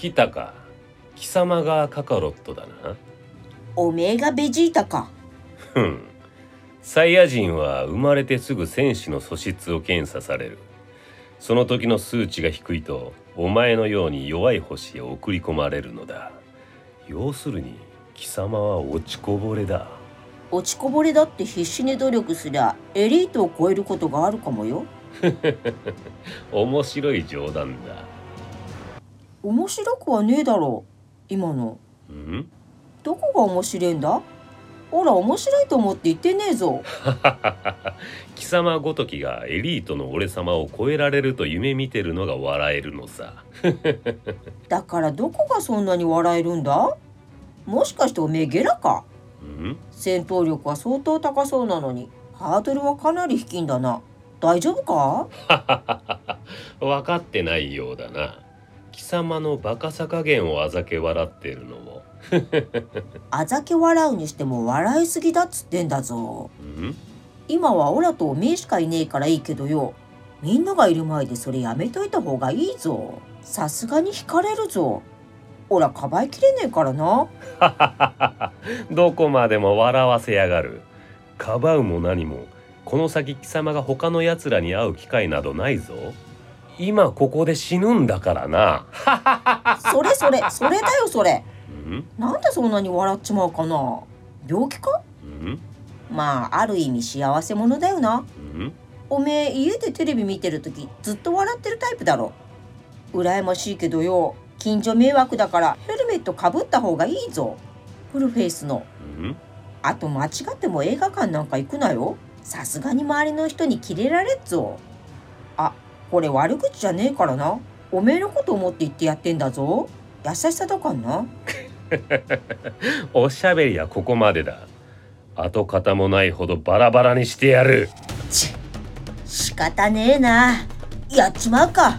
来たか。貴様がカカロットだな。おめえがベジータか。ふん。サイヤ人は生まれてすぐ戦士の素質を検査される。その時の数値が低いとお前のように弱い星へ送り込まれるのだ。要するに貴様は落ちこぼれだ。落ちこぼれだって必死に努力すりゃエリートを超えることがあるかもよ。面白い冗談だ面白くはねえだろう今の。ん？どこが面白いんだ？ほら面白いと思って言ってねえぞ。貴様ごときがエリートの俺様を超えられると夢見てるのが笑えるのさ。だからどこがそんなに笑えるんだ？もしかしておめえゲラか？ん？戦闘力は相当高そうなのに。ハードルはかなり低いんだな。大丈夫か？分かってないようだな貴様のバカさ加減をあざけ笑ってるのも。あざけ笑うにしても笑いすぎだっつってんだぞ。ん？今はオラとおめえしかいねえからいいけどよ。みんながいる前でそれやめといた方がいいぞ。さすがに惹かれるぞ。オラかばいきれねえからな。どこまでも笑わせやがる。かばうも何も。この先貴様が他の奴らに会う機会などないぞ今ここで死ぬんだからな。それそれそれだよそれ。ん？なんでそんなに笑っちまうかな？病気か？ん？まあある意味幸せ者だよな。ん？おめえ家でテレビ見てる時ずっと笑ってるタイプだろ。羨ましいけどよ近所迷惑だからヘルメットかぶった方がいいぞ。フルフェイスの。ん？あと間違っても映画館なんか行くなよ。さすがに周りの人にキレられっぞ。あこれ悪口じゃねえからな。おめえのこと思って言ってやってんだぞ。優しさだかんな。おしゃべりはここまでだ。跡形もないほどバラバラにしてやる。ち仕方ねえな。やっちまうか。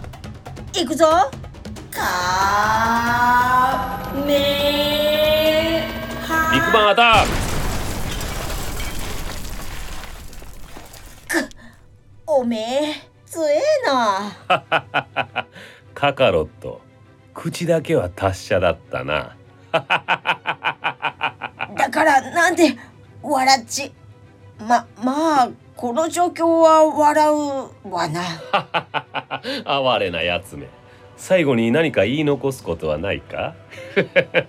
行くぞ。かめはビッグバンアタッおめえ強えな。クカカロット。口だけは達者だったな。だからなんで笑っち？ままあこの状況は笑うわな。哀れなやつめ。最後に何か言い残すことはないか？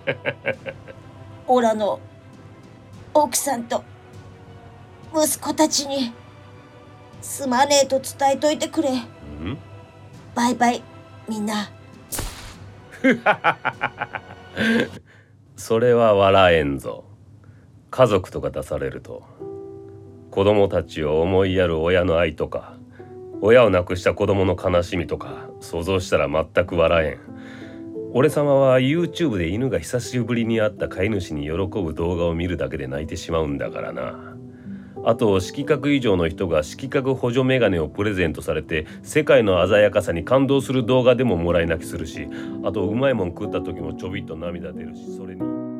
オラの奥さんと息子たちにすまねえと伝えといてくれ。ん？バイバイみんな。それは笑えんぞ。家族とか出されると子供たちを思いやる親の愛とか親を亡くした子供の悲しみとか想像したら全く笑えん。俺様は YouTube で犬が久しぶりに会った飼い主に喜ぶ動画を見るだけで泣いてしまうんだからなあと色覚以上の人が色覚補助メガネをプレゼントされて世界の鮮やかさに感動する動画でももらい泣きするしあとうまいもん食った時もちょびっと涙出るしそれに。